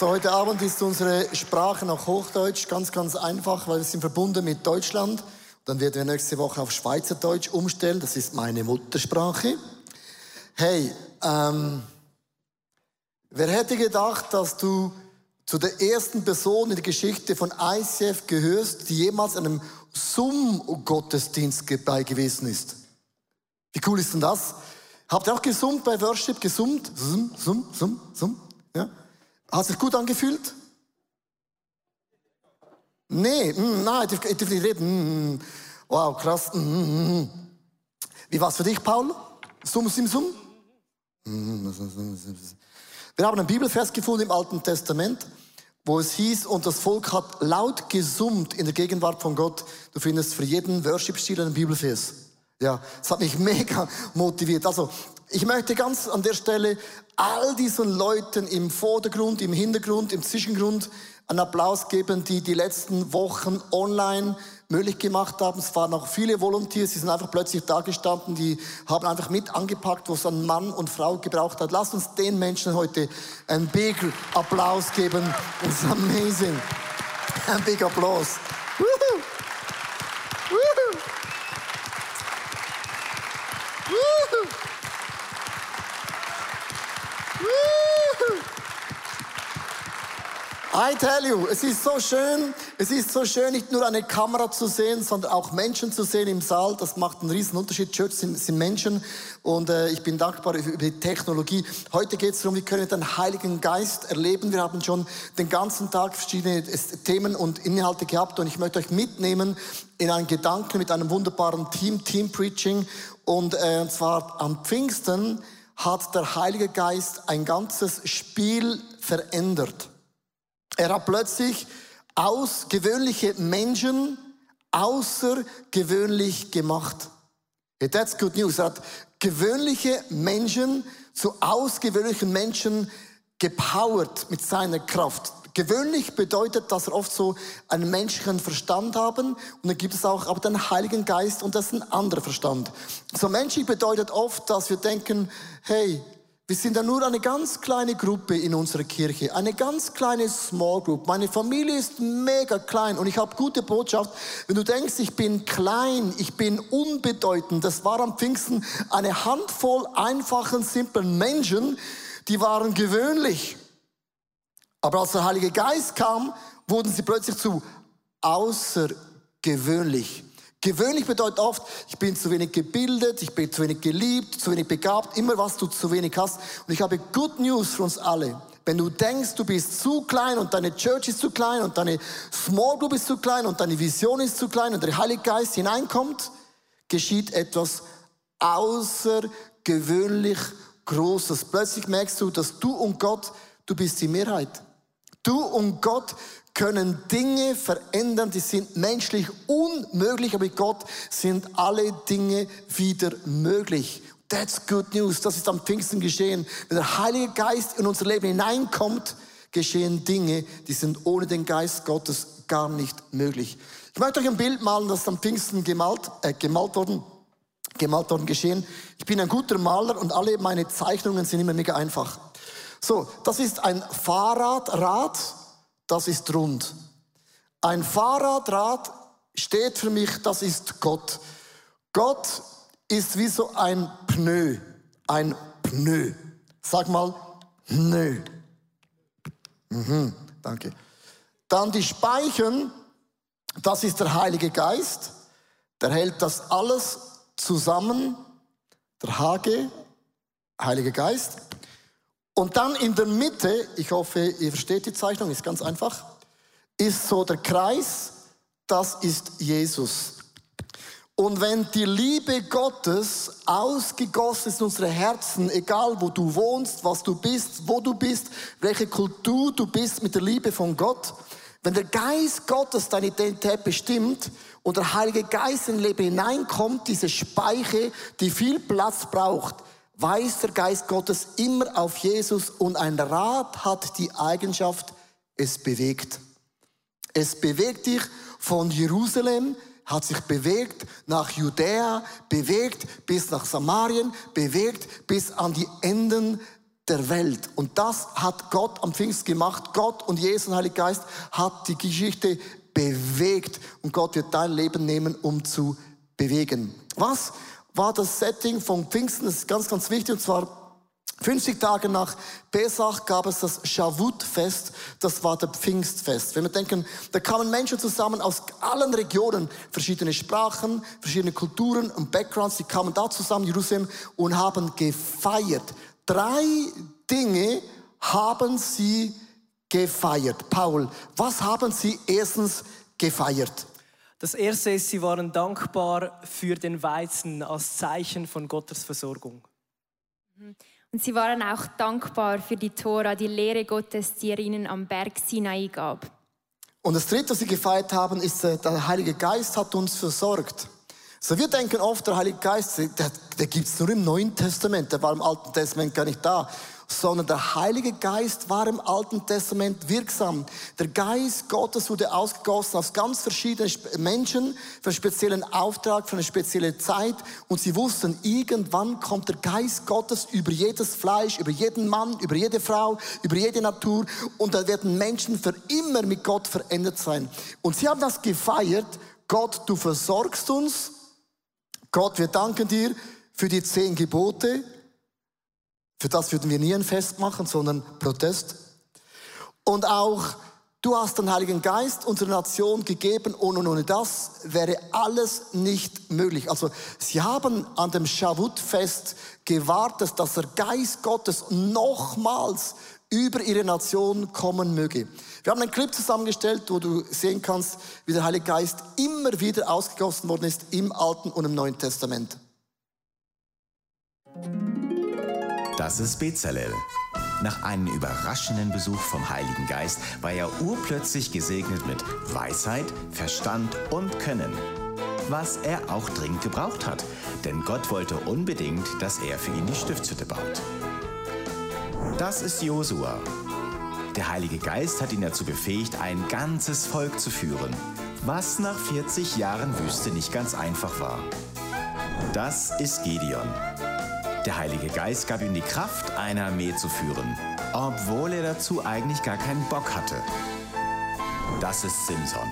So, heute Abend ist unsere Sprache noch Hochdeutsch, ganz, ganz einfach, weil wir sind verbunden mit Deutschland. Dann werden wir nächste Woche auf Schweizerdeutsch umstellen, das ist meine Muttersprache. Hey, ähm, wer hätte gedacht, dass du zu der ersten Person in der Geschichte von ICF gehörst, die jemals einem Summ-Gottesdienst dabei gewesen ist? Wie cool ist denn das? Habt ihr auch gesummt bei Worship? Gesummt? Summ, summ, summ, summ. Hat sich gut angefühlt? Nee, mm, nein, ich darf nicht reden. Mm, mm. wow, krass. Mm, Wie war es für dich, Paul? Summ, sim, summ? Wir haben einen Bibelvers gefunden im Alten Testament, wo es hieß, und das Volk hat laut gesummt in der Gegenwart von Gott. Du findest für jeden Worship-Stil einen Bibelvers. Ja, das hat mich mega motiviert. Also, ich möchte ganz an der Stelle all diesen Leuten im Vordergrund, im Hintergrund, im Zwischengrund einen Applaus geben, die die letzten Wochen online möglich gemacht haben. Es waren auch viele Volunteers, die sind einfach plötzlich da gestanden, die haben einfach mit angepackt, wo es ein Mann und Frau gebraucht hat. Lasst uns den Menschen heute einen big Applaus geben. It's amazing. Ein big Applaus. Woohoo. Woohoo. I tell you, es ist so schön, es ist so schön, nicht nur eine Kamera zu sehen, sondern auch Menschen zu sehen im Saal. Das macht einen riesen Unterschied. Church sind, sind Menschen und äh, ich bin dankbar über die Technologie. Heute geht es darum, wie können wir den Heiligen Geist erleben. Wir haben schon den ganzen Tag verschiedene Themen und Inhalte gehabt und ich möchte euch mitnehmen in einen Gedanken mit einem wunderbaren Team, Team Preaching und äh, zwar am Pfingsten hat der Heilige Geist ein ganzes Spiel verändert. Er hat plötzlich ausgewöhnliche Menschen außergewöhnlich gemacht. That's good news. Er hat gewöhnliche Menschen zu ausgewöhnlichen Menschen gepowert mit seiner Kraft. Gewöhnlich bedeutet, dass er oft so einen menschlichen Verstand haben und dann gibt es auch aber den Heiligen Geist und das ist ein anderer Verstand. So menschlich bedeutet oft, dass wir denken, hey, wir sind ja nur eine ganz kleine Gruppe in unserer Kirche, eine ganz kleine Small Group. Meine Familie ist mega klein und ich habe gute Botschaft. Wenn du denkst, ich bin klein, ich bin unbedeutend, das war am Pfingsten eine Handvoll einfachen, simplen Menschen, die waren gewöhnlich. Aber als der Heilige Geist kam, wurden sie plötzlich zu außergewöhnlich. Gewöhnlich bedeutet oft, ich bin zu wenig gebildet, ich bin zu wenig geliebt, zu wenig begabt, immer was du zu wenig hast. Und ich habe Good News für uns alle. Wenn du denkst, du bist zu klein und deine Church ist zu klein und deine Small Group ist zu klein und deine Vision ist zu klein und der Heilige Geist hineinkommt, geschieht etwas außergewöhnlich Großes. Plötzlich merkst du, dass du und Gott, du bist die Mehrheit. Du und Gott können Dinge verändern, die sind menschlich unmöglich, aber mit Gott sind alle Dinge wieder möglich. That's good news. Das ist am Pfingsten geschehen. Wenn der Heilige Geist in unser Leben hineinkommt, geschehen Dinge, die sind ohne den Geist Gottes gar nicht möglich. Ich möchte euch ein Bild malen, das am Pfingsten gemalt, äh, gemalt worden, gemalt worden geschehen. Ich bin ein guter Maler und alle meine Zeichnungen sind immer mega einfach. So, das ist ein Fahrradrad das ist rund. Ein Fahrradrad steht für mich, das ist Gott. Gott ist wie so ein Pneu, ein Pneu. Sag mal, Pneu. Mhm, danke. Dann die Speichen, das ist der Heilige Geist, der hält das alles zusammen, der Hage, Heilige Geist. Und dann in der Mitte, ich hoffe, ihr versteht die Zeichnung, ist ganz einfach, ist so der Kreis, das ist Jesus. Und wenn die Liebe Gottes ausgegossen ist in unsere Herzen, egal wo du wohnst, was du bist, wo du bist, welche Kultur du bist mit der Liebe von Gott, wenn der Geist Gottes deine Identität bestimmt und der Heilige Geist in dein Leben hineinkommt, diese Speiche, die viel Platz braucht, weist der Geist Gottes immer auf Jesus und ein Rad hat die Eigenschaft, es bewegt. Es bewegt dich von Jerusalem, hat sich bewegt nach Judäa, bewegt bis nach Samarien, bewegt bis an die Enden der Welt. Und das hat Gott am Pfingst gemacht. Gott und Jesus und Heiliger Geist hat die Geschichte bewegt. Und Gott wird dein Leben nehmen, um zu bewegen. Was war das Setting von Pfingsten? Das ist ganz, ganz wichtig. Und zwar 50 Tage nach Pesach gab es das Shavuot-Fest, das war der Pfingstfest. Wenn wir denken, da kamen Menschen zusammen aus allen Regionen, verschiedene Sprachen, verschiedene Kulturen und Backgrounds, die kamen da zusammen Jerusalem und haben gefeiert. Drei Dinge haben sie gefeiert. Paul, was haben sie erstens gefeiert? Das erste ist, sie waren dankbar für den Weizen als Zeichen von Gottes Versorgung. Mhm. Und sie waren auch dankbar für die Tora, die Lehre Gottes, die er ihnen am Berg Sinai gab. Und das dritte, was sie gefeiert haben, ist, äh, der Heilige Geist hat uns versorgt. So, wir denken oft, der Heilige Geist, der, der gibt es nur im Neuen Testament, der war im Alten Testament gar nicht da sondern der Heilige Geist war im Alten Testament wirksam. Der Geist Gottes wurde ausgegossen aus ganz verschiedenen Menschen für einen speziellen Auftrag, für eine spezielle Zeit. Und sie wussten, irgendwann kommt der Geist Gottes über jedes Fleisch, über jeden Mann, über jede Frau, über jede Natur. Und da werden Menschen für immer mit Gott verändert sein. Und sie haben das gefeiert. Gott, du versorgst uns. Gott, wir danken dir für die zehn Gebote. Für das würden wir nie ein Fest machen, sondern Protest. Und auch, du hast den Heiligen Geist unserer Nation gegeben und ohne das wäre alles nicht möglich. Also, sie haben an dem Shavuot-Fest gewartet, dass der Geist Gottes nochmals über ihre Nation kommen möge. Wir haben einen Clip zusammengestellt, wo du sehen kannst, wie der Heilige Geist immer wieder ausgegossen worden ist im Alten und im Neuen Testament. Das ist Bezalel. Nach einem überraschenden Besuch vom Heiligen Geist war er urplötzlich gesegnet mit Weisheit, Verstand und Können. Was er auch dringend gebraucht hat, denn Gott wollte unbedingt, dass er für ihn die Stiftshütte baut. Das ist Josua. Der Heilige Geist hat ihn dazu befähigt, ein ganzes Volk zu führen, was nach 40 Jahren Wüste nicht ganz einfach war. Das ist Gideon. Der Heilige Geist gab ihm die Kraft, eine Armee zu führen, obwohl er dazu eigentlich gar keinen Bock hatte. Das ist Simson.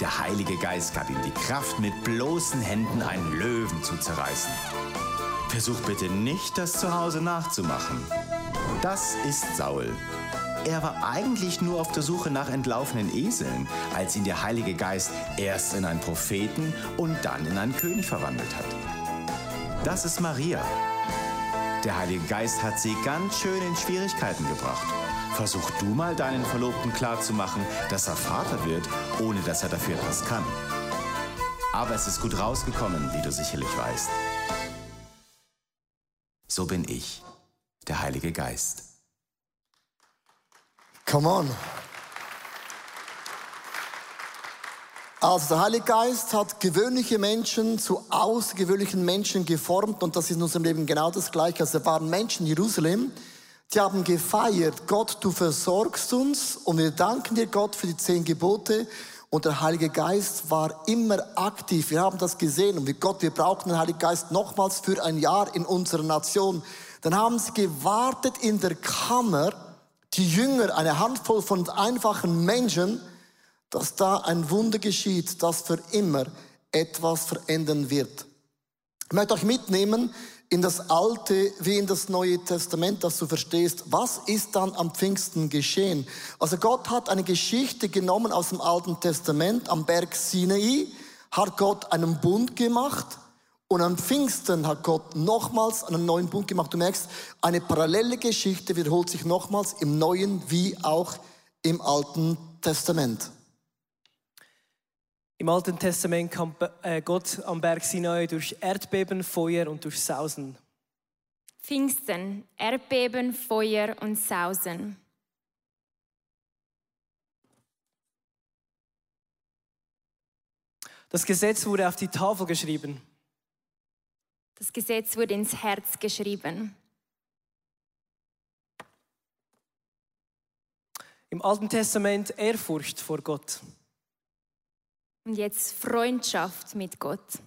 Der Heilige Geist gab ihm die Kraft, mit bloßen Händen einen Löwen zu zerreißen. Versuch bitte nicht, das zu Hause nachzumachen. Das ist Saul. Er war eigentlich nur auf der Suche nach entlaufenen Eseln, als ihn der Heilige Geist erst in einen Propheten und dann in einen König verwandelt hat. Das ist Maria. Der Heilige Geist hat sie ganz schön in Schwierigkeiten gebracht. Versuch du mal deinen Verlobten klarzumachen, dass er Vater wird, ohne dass er dafür etwas kann. Aber es ist gut rausgekommen, wie du sicherlich weißt. So bin ich, der Heilige Geist. Come on. Also der Heilige Geist hat gewöhnliche Menschen zu außergewöhnlichen Menschen geformt und das ist in unserem Leben genau das Gleiche. Also da waren Menschen in Jerusalem, die haben gefeiert, Gott, du versorgst uns und wir danken dir, Gott, für die zehn Gebote. Und der Heilige Geist war immer aktiv. Wir haben das gesehen. Und wie Gott, wir brauchen den Heiligen Geist nochmals für ein Jahr in unserer Nation. Dann haben sie gewartet in der Kammer, die Jünger, eine Handvoll von einfachen Menschen, dass da ein Wunder geschieht, das für immer etwas verändern wird. Ich möchte euch mitnehmen in das Alte wie in das Neue Testament, dass du verstehst, was ist dann am Pfingsten geschehen. Also Gott hat eine Geschichte genommen aus dem Alten Testament am Berg Sinai, hat Gott einen Bund gemacht und am Pfingsten hat Gott nochmals einen neuen Bund gemacht. Du merkst, eine parallele Geschichte wiederholt sich nochmals im Neuen wie auch im Alten Testament. Im Alten Testament kam äh, Gott am Berg Sinai durch Erdbeben, Feuer und durch Sausen. Pfingsten, Erdbeben, Feuer und Sausen. Das Gesetz wurde auf die Tafel geschrieben. Das Gesetz wurde ins Herz geschrieben. Im Alten Testament Ehrfurcht vor Gott. Und jetzt Freundschaft mit Gott.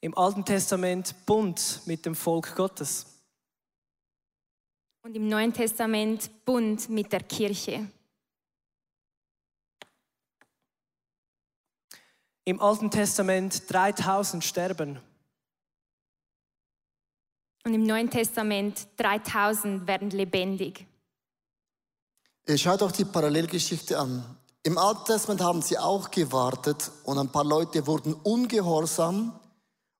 Im Alten Testament Bund mit dem Volk Gottes. Und im Neuen Testament Bund mit der Kirche. Im Alten Testament 3000 sterben. Und im Neuen Testament 3000 werden lebendig. Schaut euch die Parallelgeschichte an. Im Alten Testament haben sie auch gewartet und ein paar Leute wurden ungehorsam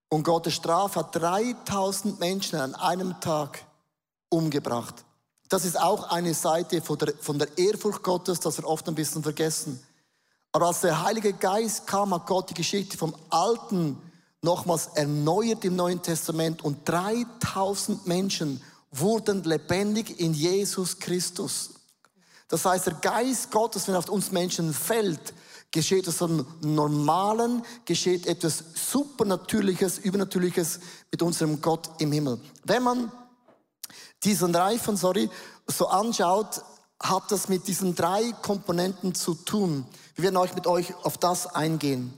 und Gottes Strafe hat 3000 Menschen an einem Tag umgebracht. Das ist auch eine Seite von der, von der Ehrfurcht Gottes, das wir oft ein bisschen vergessen. Aber als der Heilige Geist kam, hat Gott die Geschichte vom Alten nochmals erneuert im Neuen Testament und 3000 Menschen wurden lebendig in Jesus Christus. Das heißt, der Geist Gottes, wenn er auf uns Menschen fällt, geschieht es im Normalen, geschieht etwas Supernatürliches, Übernatürliches mit unserem Gott im Himmel. Wenn man diesen Reifen, sorry, so anschaut, hat das mit diesen drei Komponenten zu tun. Wir werden euch mit euch auf das eingehen.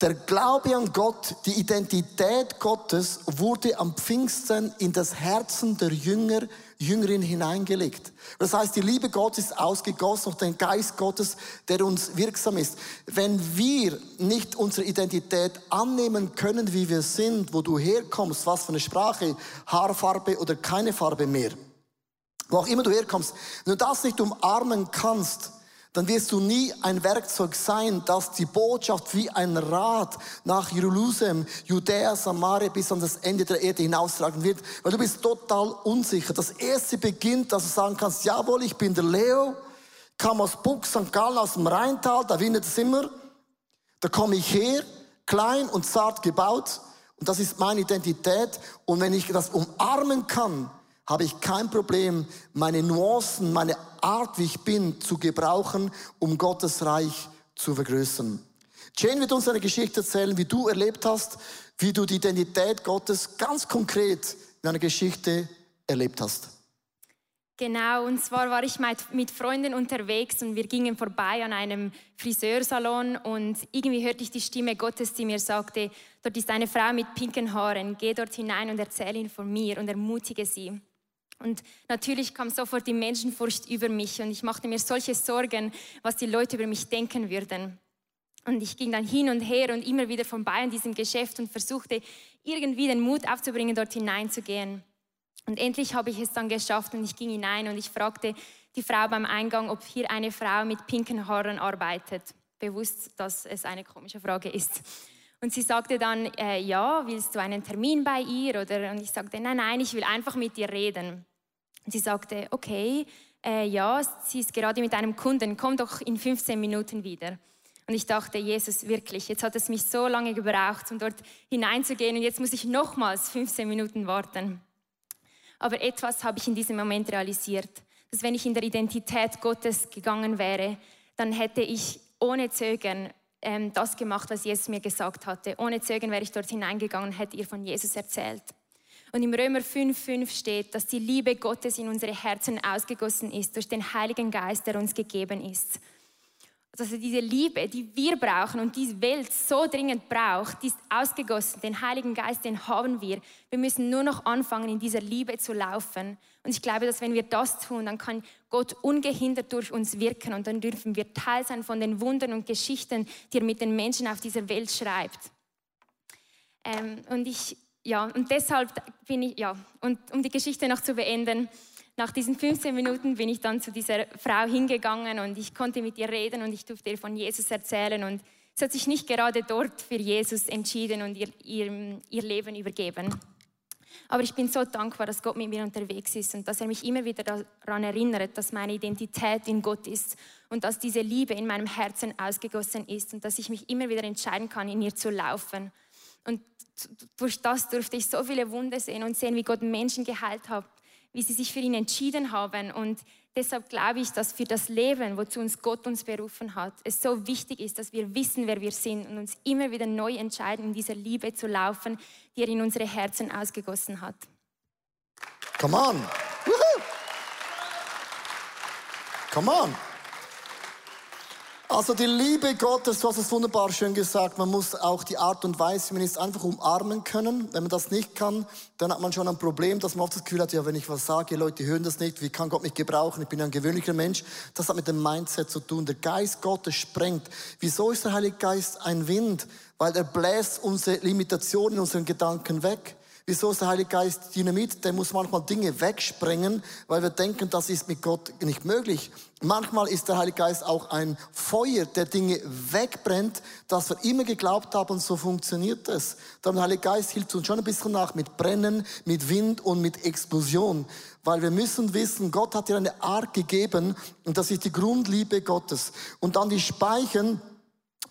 Der Glaube an Gott, die Identität Gottes wurde am Pfingsten in das Herzen der Jünger, Jüngerin hineingelegt. Das heißt, die Liebe Gottes ist ausgegossen durch den Geist Gottes, der uns wirksam ist. Wenn wir nicht unsere Identität annehmen können, wie wir sind, wo du herkommst, was für eine Sprache, Haarfarbe oder keine Farbe mehr, wo auch immer du herkommst, wenn du das nicht umarmen kannst, dann wirst du nie ein Werkzeug sein, das die Botschaft wie ein Rad nach Jerusalem, Judäa, Samaria bis an das Ende der Erde hinaustragen wird, weil du bist total unsicher. Das erste beginnt, dass du sagen kannst, jawohl, ich bin der Leo, kam aus Buch St. Gallen, aus dem Rheintal, da windet es immer. Da komme ich her, klein und zart gebaut und das ist meine Identität und wenn ich das umarmen kann, habe ich kein Problem, meine Nuancen, meine Art, wie ich bin, zu gebrauchen, um Gottes Reich zu vergrößern. Jane wird uns eine Geschichte erzählen, wie du erlebt hast, wie du die Identität Gottes ganz konkret in einer Geschichte erlebt hast. Genau, und zwar war ich mit Freunden unterwegs und wir gingen vorbei an einem Friseursalon und irgendwie hörte ich die Stimme Gottes, die mir sagte, dort ist eine Frau mit pinken Haaren, geh dort hinein und erzähle ihn von mir und ermutige sie. Und natürlich kam sofort die Menschenfurcht über mich und ich machte mir solche Sorgen, was die Leute über mich denken würden. Und ich ging dann hin und her und immer wieder vorbei an diesem Geschäft und versuchte irgendwie den Mut aufzubringen, dort hineinzugehen. Und endlich habe ich es dann geschafft und ich ging hinein und ich fragte die Frau beim Eingang, ob hier eine Frau mit pinken Haaren arbeitet. Bewusst, dass es eine komische Frage ist. Und sie sagte dann, äh, ja, willst du einen Termin bei ihr? Oder, und ich sagte, nein, nein, ich will einfach mit ihr reden. Sie sagte, okay, äh, ja, sie ist gerade mit einem Kunden, komm doch in 15 Minuten wieder. Und ich dachte, Jesus, wirklich, jetzt hat es mich so lange gebraucht, um dort hineinzugehen und jetzt muss ich nochmals 15 Minuten warten. Aber etwas habe ich in diesem Moment realisiert, dass wenn ich in der Identität Gottes gegangen wäre, dann hätte ich ohne Zögern ähm, das gemacht, was Jesus mir gesagt hatte. Ohne Zögern wäre ich dort hineingegangen und hätte ihr von Jesus erzählt. Und im Römer 5,5 steht, dass die Liebe Gottes in unsere Herzen ausgegossen ist durch den Heiligen Geist, der uns gegeben ist. Also diese Liebe, die wir brauchen und die Welt so dringend braucht, die ist ausgegossen. Den Heiligen Geist, den haben wir. Wir müssen nur noch anfangen, in dieser Liebe zu laufen. Und ich glaube, dass wenn wir das tun, dann kann Gott ungehindert durch uns wirken und dann dürfen wir Teil sein von den Wundern und Geschichten, die er mit den Menschen auf dieser Welt schreibt. Ähm, und ich, ja, und deshalb bin ich, ja, und um die Geschichte noch zu beenden, nach diesen 15 Minuten bin ich dann zu dieser Frau hingegangen und ich konnte mit ihr reden und ich durfte ihr von Jesus erzählen und sie hat sich nicht gerade dort für Jesus entschieden und ihr, ihr, ihr Leben übergeben. Aber ich bin so dankbar, dass Gott mit mir unterwegs ist und dass er mich immer wieder daran erinnert, dass meine Identität in Gott ist und dass diese Liebe in meinem Herzen ausgegossen ist und dass ich mich immer wieder entscheiden kann, in ihr zu laufen. Und durch das durfte ich so viele Wunder sehen und sehen, wie Gott Menschen geheilt hat, wie sie sich für ihn entschieden haben. Und deshalb glaube ich, dass für das Leben, wozu uns Gott uns berufen hat, es so wichtig ist, dass wir wissen, wer wir sind und uns immer wieder neu entscheiden, in dieser Liebe zu laufen, die er in unsere Herzen ausgegossen hat. Come on. Come on. Also die Liebe Gottes, du hast es wunderbar schön gesagt, man muss auch die Art und Weise, wie man ist, einfach umarmen können. Wenn man das nicht kann, dann hat man schon ein Problem, dass man oft das Gefühl hat, ja, wenn ich was sage, Leute hören das nicht, wie kann Gott mich gebrauchen, ich bin ein gewöhnlicher Mensch. Das hat mit dem Mindset zu tun. Der Geist Gottes sprengt. Wieso ist der Heilige Geist ein Wind? Weil er bläst unsere Limitationen in unseren Gedanken weg. Wieso ist der Heilige Geist Dynamit? Der muss manchmal Dinge wegsprengen, weil wir denken, das ist mit Gott nicht möglich. Manchmal ist der Heilige Geist auch ein Feuer, der Dinge wegbrennt, dass wir immer geglaubt haben, so funktioniert es. Der Heilige Geist hilft uns schon ein bisschen nach mit Brennen, mit Wind und mit Explosion. Weil wir müssen wissen, Gott hat dir eine Art gegeben und das ist die Grundliebe Gottes. Und dann die Speichen,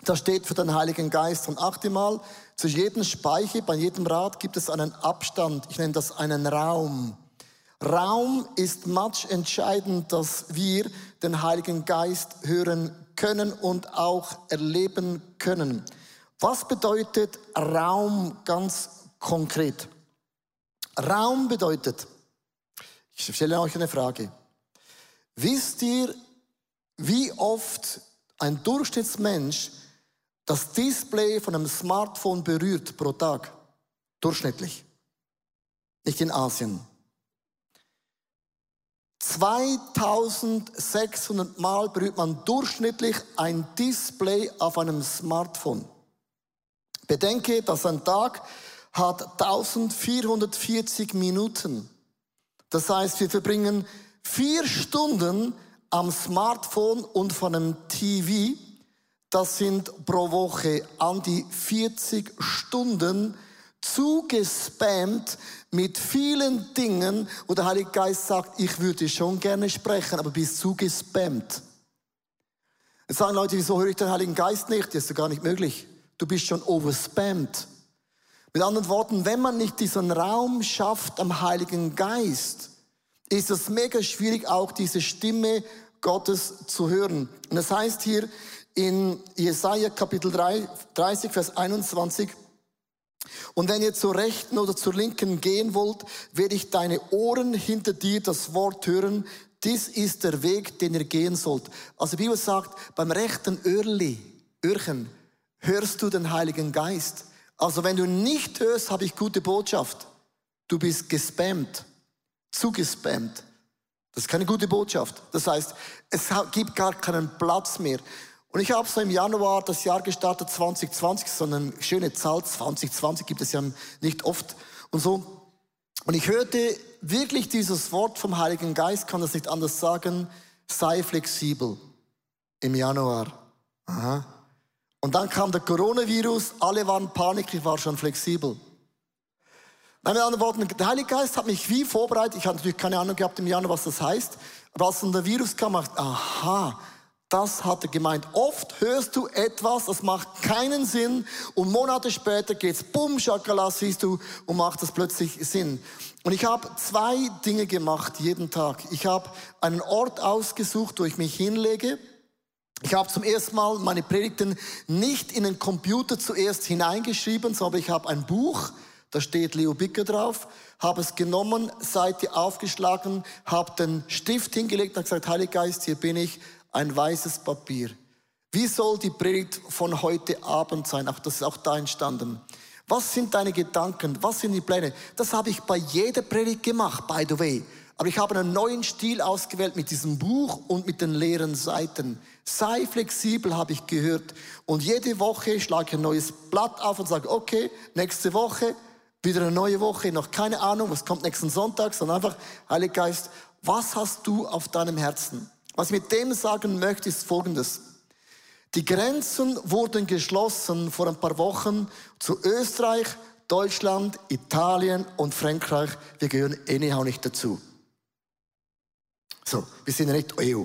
das steht für den Heiligen Geist. Und achte mal, zu jedem Speicher, bei jedem Rad gibt es einen Abstand. Ich nenne das einen Raum. Raum ist much entscheidend, dass wir den Heiligen Geist hören können und auch erleben können. Was bedeutet Raum ganz konkret? Raum bedeutet, ich stelle euch eine Frage. Wisst ihr, wie oft ein Durchschnittsmensch das Display von einem Smartphone berührt pro Tag. Durchschnittlich. Nicht in Asien. 2600 Mal berührt man durchschnittlich ein Display auf einem Smartphone. Bedenke, dass ein Tag hat 1440 Minuten. Das heißt, wir verbringen vier Stunden am Smartphone und von einem TV das sind pro Woche an die 40 Stunden zugespammt mit vielen Dingen, wo der Heilige Geist sagt, ich würde schon gerne sprechen, aber bist zugespammt. Jetzt sagen Leute, wieso höre ich den Heiligen Geist nicht? Das ist ja gar nicht möglich. Du bist schon overspammed. Mit anderen Worten, wenn man nicht diesen Raum schafft am Heiligen Geist, ist es mega schwierig, auch diese Stimme Gottes zu hören. Und das heißt hier, in Jesaja Kapitel 3, 30, Vers 21. Und wenn ihr zur rechten oder zur linken gehen wollt, werde ich deine Ohren hinter dir das Wort hören. Dies ist der Weg, den ihr gehen sollt. Also die Bibel sagt, beim rechten Öhrli, Öhrchen, hörst du den Heiligen Geist. Also wenn du nicht hörst, habe ich gute Botschaft. Du bist gespammt, zugespammt. Das ist keine gute Botschaft. Das heißt, es gibt gar keinen Platz mehr. Und ich habe so im Januar das Jahr gestartet, 2020, so eine schöne Zahl, 2020 gibt es ja nicht oft und so. Und ich hörte wirklich dieses Wort vom Heiligen Geist, kann das nicht anders sagen, sei flexibel im Januar. Aha. Und dann kam der Coronavirus, alle waren Panik, ich war schon flexibel. Nein, mit anderen Worten, der Heilige Geist hat mich wie vorbereitet. Ich hatte natürlich keine Ahnung gehabt im Januar, was das heißt. Aber als dann der Virus kam, ich, aha, das hat er gemeint. Oft hörst du etwas, das macht keinen Sinn und Monate später geht's bumm, Schakala, siehst du und macht das plötzlich Sinn. Und ich habe zwei Dinge gemacht jeden Tag. Ich habe einen Ort ausgesucht, wo ich mich hinlege. Ich habe zum ersten Mal meine Predigten nicht in den Computer zuerst hineingeschrieben, sondern ich habe ein Buch, da steht Leo Bicker drauf, habe es genommen, Seite aufgeschlagen, habe den Stift hingelegt und gesagt, Heiliger Geist, hier bin ich, ein weißes Papier. Wie soll die Predigt von heute Abend sein? Ach, das ist auch da entstanden. Was sind deine Gedanken? Was sind die Pläne? Das habe ich bei jeder Predigt gemacht, by the way. Aber ich habe einen neuen Stil ausgewählt mit diesem Buch und mit den leeren Seiten. Sei flexibel, habe ich gehört. Und jede Woche schlage ich ein neues Blatt auf und sage, okay, nächste Woche, wieder eine neue Woche, noch keine Ahnung, was kommt nächsten Sonntag, sondern einfach, Heiliger Geist, was hast du auf deinem Herzen? Was ich mit dem sagen möchte, ist Folgendes. Die Grenzen wurden geschlossen vor ein paar Wochen zu Österreich, Deutschland, Italien und Frankreich. Wir gehören anyhow nicht dazu. So, wir sind ja nicht EU.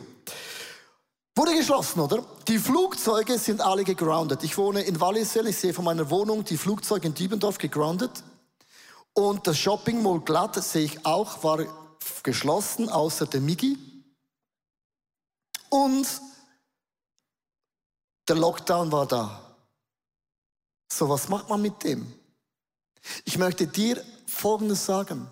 Wurde geschlossen, oder? Die Flugzeuge sind alle gegroundet. Ich wohne in Wallisell, ich sehe von meiner Wohnung die Flugzeuge in Diebendorf gegroundet. Und das Shopping Mall Glatt, sehe ich auch, war geschlossen, außer der Migi. Und der Lockdown war da. So, was macht man mit dem? Ich möchte dir Folgendes sagen.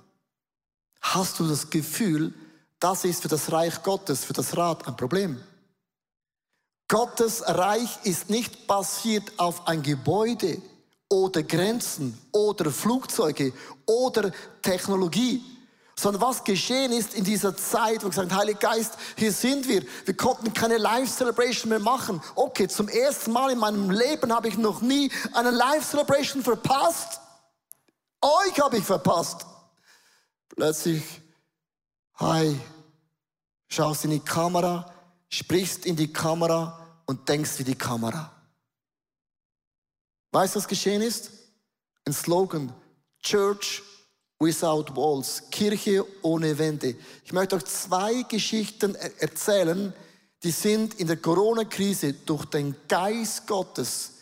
Hast du das Gefühl, das ist für das Reich Gottes, für das Rat ein Problem? Gottes Reich ist nicht basiert auf ein Gebäude oder Grenzen oder Flugzeuge oder Technologie, sondern was geschehen ist in dieser Zeit, wo gesagt Heiliger Geist, hier sind wir. Wir konnten keine Live-Celebration mehr machen. Okay, zum ersten Mal in meinem Leben habe ich noch nie eine Live-Celebration verpasst. Euch habe ich verpasst. Plötzlich, hi, schaust in die Kamera, sprichst in die Kamera und denkst wie die Kamera. Weißt du, was geschehen ist? Ein Slogan, Church without walls, Kirche ohne Wände. Ich möchte euch zwei Geschichten erzählen, die sind in der Corona-Krise durch den Geist Gottes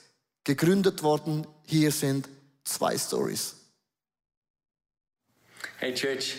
gegründet worden. Hier sind zwei Stories. Hey Church,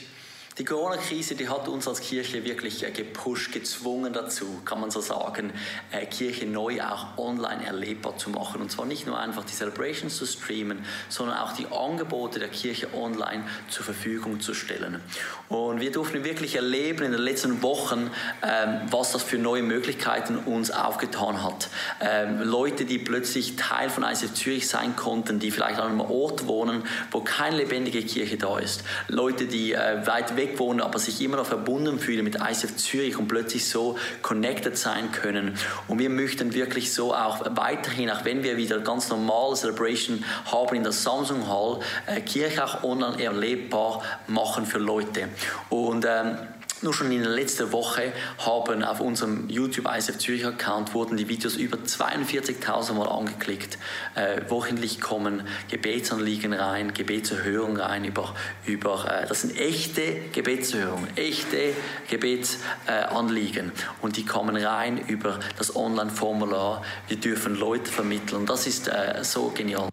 die Corona-Krise, die hat uns als Kirche wirklich äh, gepusht, gezwungen dazu, kann man so sagen, äh, Kirche neu auch online erlebbar zu machen. Und zwar nicht nur einfach die Celebrations zu streamen, sondern auch die Angebote der Kirche online zur Verfügung zu stellen. Und wir durften wirklich erleben in den letzten Wochen, ähm, was das für neue Möglichkeiten uns aufgetan hat. Ähm, Leute, die plötzlich Teil von ICF Zürich sein konnten, die vielleicht an einem Ort wohnen, wo keine lebendige Kirche da ist. Leute, die äh, weit weg weg wohnen, aber sich immer noch verbunden fühlen mit ICF Zürich und plötzlich so connected sein können. Und wir möchten wirklich so auch weiterhin, auch wenn wir wieder ganz normal Celebration haben in der Samsung Hall, äh, Kirche auch online erlebbar machen für Leute. Und ähm, nur schon in der letzten Woche haben auf unserem YouTube ISF Zürich Account wurden die Videos über 42.000 Mal angeklickt. Äh, wochentlich kommen Gebetsanliegen rein, Gebetserhörungen rein über, über äh, das sind echte Gebetserhörungen, echte Gebetsanliegen äh, und die kommen rein über das Online-Formular. Wir dürfen Leute vermitteln. Das ist äh, so genial.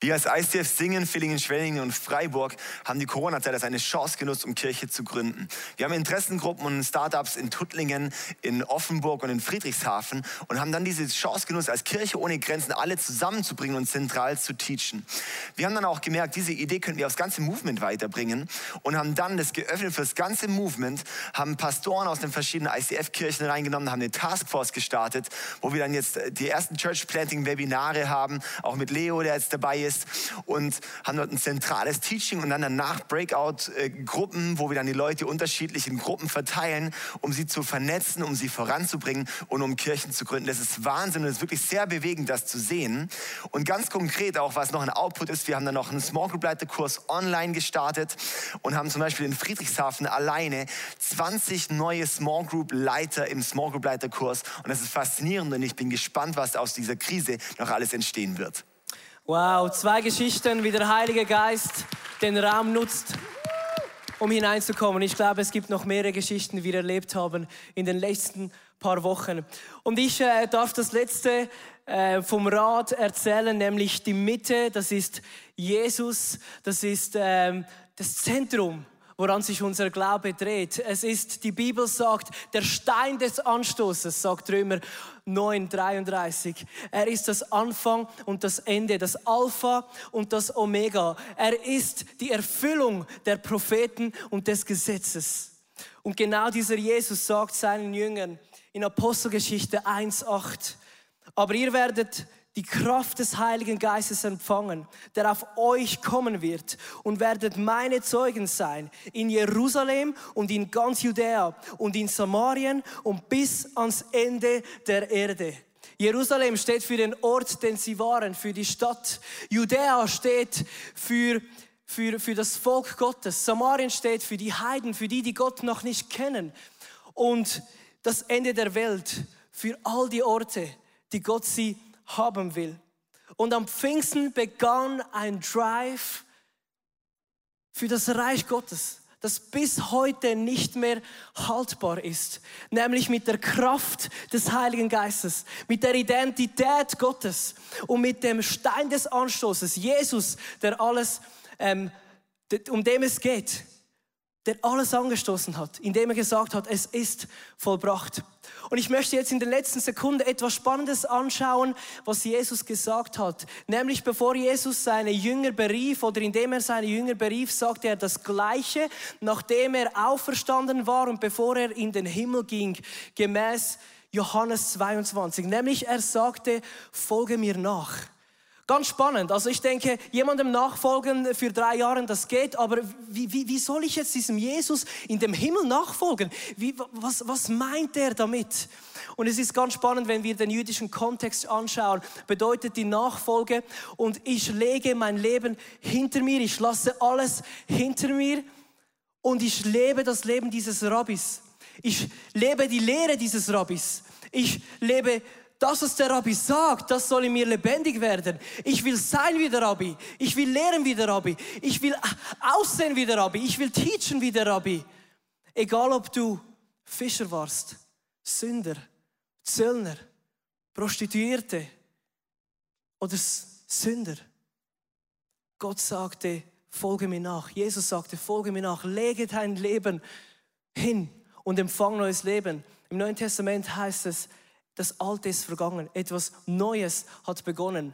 Wir als ICF Singen, Villingen, Schwenningen und Freiburg haben die Corona-Zeit als eine Chance genutzt, um Kirche zu gründen. Wir haben Interessengruppen und Startups in Tuttlingen, in Offenburg und in Friedrichshafen und haben dann diese Chance genutzt, als Kirche ohne Grenzen alle zusammenzubringen und zentral zu teachen. Wir haben dann auch gemerkt, diese Idee könnten wir aufs ganze Movement weiterbringen und haben dann das geöffnet für das ganze Movement, haben Pastoren aus den verschiedenen ICF-Kirchen reingenommen, haben eine Taskforce gestartet, wo wir dann jetzt die ersten Church Planting Webinare haben, auch mit Leo, der jetzt dabei ist ist und haben dort ein zentrales Teaching und dann danach Breakout-Gruppen, wo wir dann die Leute unterschiedlich in Gruppen verteilen, um sie zu vernetzen, um sie voranzubringen und um Kirchen zu gründen. Das ist Wahnsinn und es ist wirklich sehr bewegend, das zu sehen. Und ganz konkret auch, was noch ein Output ist, wir haben dann noch einen Small Group Leiter Kurs online gestartet und haben zum Beispiel in Friedrichshafen alleine 20 neue Small Group Leiter im Small Group Leiter Kurs und das ist faszinierend und ich bin gespannt, was aus dieser Krise noch alles entstehen wird. Wow, zwei Geschichten, wie der Heilige Geist den Raum nutzt, um hineinzukommen. Ich glaube, es gibt noch mehrere Geschichten, die wir erlebt haben in den letzten paar Wochen. Und ich äh, darf das letzte äh, vom Rat erzählen, nämlich die Mitte, das ist Jesus, das ist ähm, das Zentrum woran sich unser Glaube dreht. Es ist, die Bibel sagt, der Stein des Anstoßes, sagt Römer 9, 33. Er ist das Anfang und das Ende, das Alpha und das Omega. Er ist die Erfüllung der Propheten und des Gesetzes. Und genau dieser Jesus sagt seinen Jüngern in Apostelgeschichte 1, 8, aber ihr werdet die Kraft des Heiligen Geistes empfangen, der auf euch kommen wird und werdet meine Zeugen sein in Jerusalem und in ganz Judäa und in Samarien und bis ans Ende der Erde. Jerusalem steht für den Ort, den sie waren, für die Stadt. Judäa steht für für, für das Volk Gottes. Samarien steht für die Heiden, für die, die Gott noch nicht kennen. Und das Ende der Welt für all die Orte, die Gott sie haben will. Und am Pfingsten begann ein Drive für das Reich Gottes, das bis heute nicht mehr haltbar ist, nämlich mit der Kraft des Heiligen Geistes, mit der Identität Gottes und mit dem Stein des Anstoßes, Jesus, der alles, ähm, um dem es geht, der alles angestoßen hat, indem er gesagt hat, es ist vollbracht. Und ich möchte jetzt in den letzten Sekunden etwas Spannendes anschauen, was Jesus gesagt hat. Nämlich bevor Jesus seine Jünger berief oder indem er seine Jünger berief, sagte er das Gleiche, nachdem er auferstanden war und bevor er in den Himmel ging, gemäß Johannes 22. Nämlich er sagte, folge mir nach. Ganz spannend. Also ich denke, jemandem nachfolgen für drei Jahre, das geht, aber wie, wie, wie soll ich jetzt diesem Jesus in dem Himmel nachfolgen? Wie, was, was meint er damit? Und es ist ganz spannend, wenn wir den jüdischen Kontext anschauen, bedeutet die Nachfolge und ich lege mein Leben hinter mir, ich lasse alles hinter mir und ich lebe das Leben dieses Rabbis. Ich lebe die Lehre dieses Rabbis. Ich lebe das, was der Rabbi sagt, das soll in mir lebendig werden. Ich will sein wie der Rabbi. Ich will lehren wie der Rabbi. Ich will aussehen wie der Rabbi. Ich will teachen wie der Rabbi. Egal ob du Fischer warst, Sünder, Zöllner, Prostituierte oder Sünder. Gott sagte, folge mir nach. Jesus sagte, folge mir nach. Lege dein Leben hin und empfang neues Leben. Im Neuen Testament heißt es, das Alte ist vergangen, etwas Neues hat begonnen.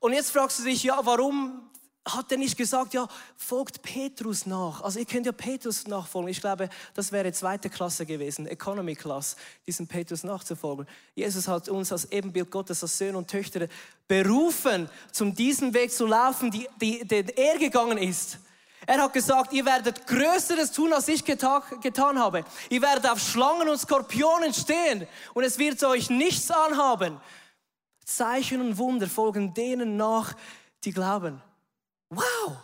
Und jetzt fragst du dich, ja, warum hat er nicht gesagt, ja, folgt Petrus nach. Also ihr könnt ja Petrus nachfolgen. Ich glaube, das wäre zweite Klasse gewesen, Economy Class, diesem Petrus nachzufolgen. Jesus hat uns als Ebenbild Gottes, als Söhne und Töchter berufen, zum diesen Weg zu laufen, die, die, den er gegangen ist. Er hat gesagt, ihr werdet Größeres tun, als ich getan, getan habe. Ihr werdet auf Schlangen und Skorpionen stehen und es wird euch nichts anhaben. Zeichen und Wunder folgen denen nach, die glauben. Wow,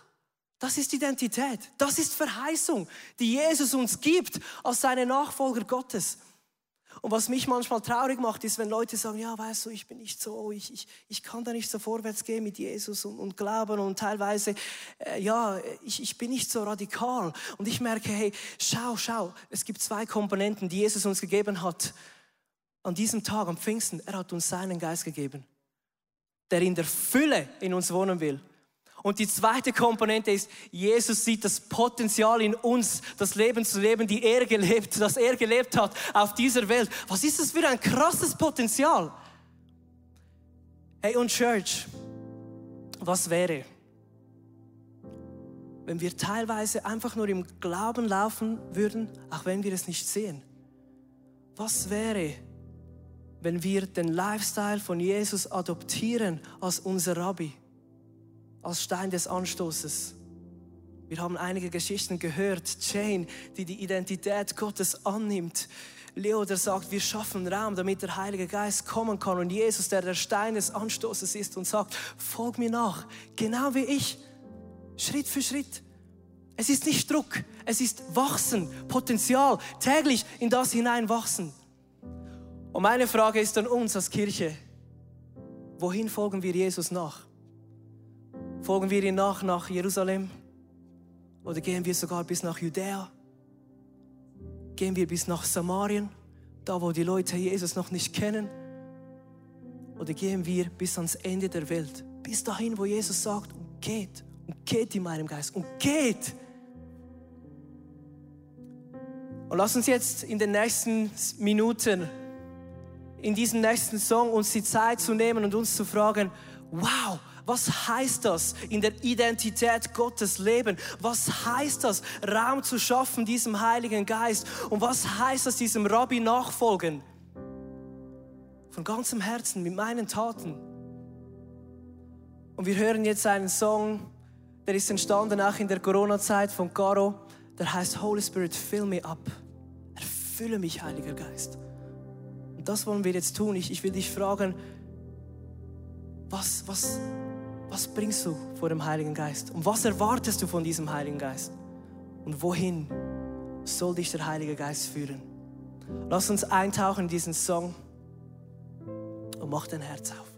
das ist Identität, das ist Verheißung, die Jesus uns gibt als seine Nachfolger Gottes. Und was mich manchmal traurig macht, ist, wenn Leute sagen, ja, weißt du, ich bin nicht so, ich, ich, ich kann da nicht so vorwärts gehen mit Jesus und, und glauben und teilweise, äh, ja, ich, ich bin nicht so radikal. Und ich merke, hey, schau, schau, es gibt zwei Komponenten, die Jesus uns gegeben hat. An diesem Tag, am Pfingsten, er hat uns seinen Geist gegeben, der in der Fülle in uns wohnen will. Und die zweite Komponente ist, Jesus sieht das Potenzial in uns, das Leben zu leben, die er gelebt, das er gelebt hat auf dieser Welt. Was ist das für ein krasses Potenzial? Hey, und Church, was wäre, wenn wir teilweise einfach nur im Glauben laufen würden, auch wenn wir es nicht sehen? Was wäre, wenn wir den Lifestyle von Jesus adoptieren als unser Rabbi? Als Stein des Anstoßes. Wir haben einige Geschichten gehört. Jane, die die Identität Gottes annimmt. Leo, der sagt, wir schaffen Raum, damit der Heilige Geist kommen kann. Und Jesus, der der Stein des Anstoßes ist und sagt, folg mir nach, genau wie ich, Schritt für Schritt. Es ist nicht Druck, es ist Wachsen, Potenzial, täglich in das hinein wachsen. Und meine Frage ist an uns als Kirche, wohin folgen wir Jesus nach? Folgen wir ihm nach nach Jerusalem? Oder gehen wir sogar bis nach Judäa? Gehen wir bis nach Samarien, da wo die Leute Jesus noch nicht kennen? Oder gehen wir bis ans Ende der Welt, bis dahin, wo Jesus sagt, und geht, und geht in meinem Geist, und geht. Und lass uns jetzt in den nächsten Minuten, in diesem nächsten Song uns die Zeit zu nehmen und uns zu fragen, wow, was heißt das, in der Identität Gottes leben? Was heißt das, Raum zu schaffen diesem Heiligen Geist? Und was heißt das, diesem Rabbi nachfolgen? Von ganzem Herzen, mit meinen Taten. Und wir hören jetzt einen Song, der ist entstanden auch in der Corona-Zeit von Caro. Der heißt Holy Spirit, fill me up. Erfülle mich, Heiliger Geist. Und das wollen wir jetzt tun. Ich, ich will dich fragen, was, was, was bringst du vor dem Heiligen Geist? Und was erwartest du von diesem Heiligen Geist? Und wohin soll dich der Heilige Geist führen? Lass uns eintauchen in diesen Song und mach dein Herz auf.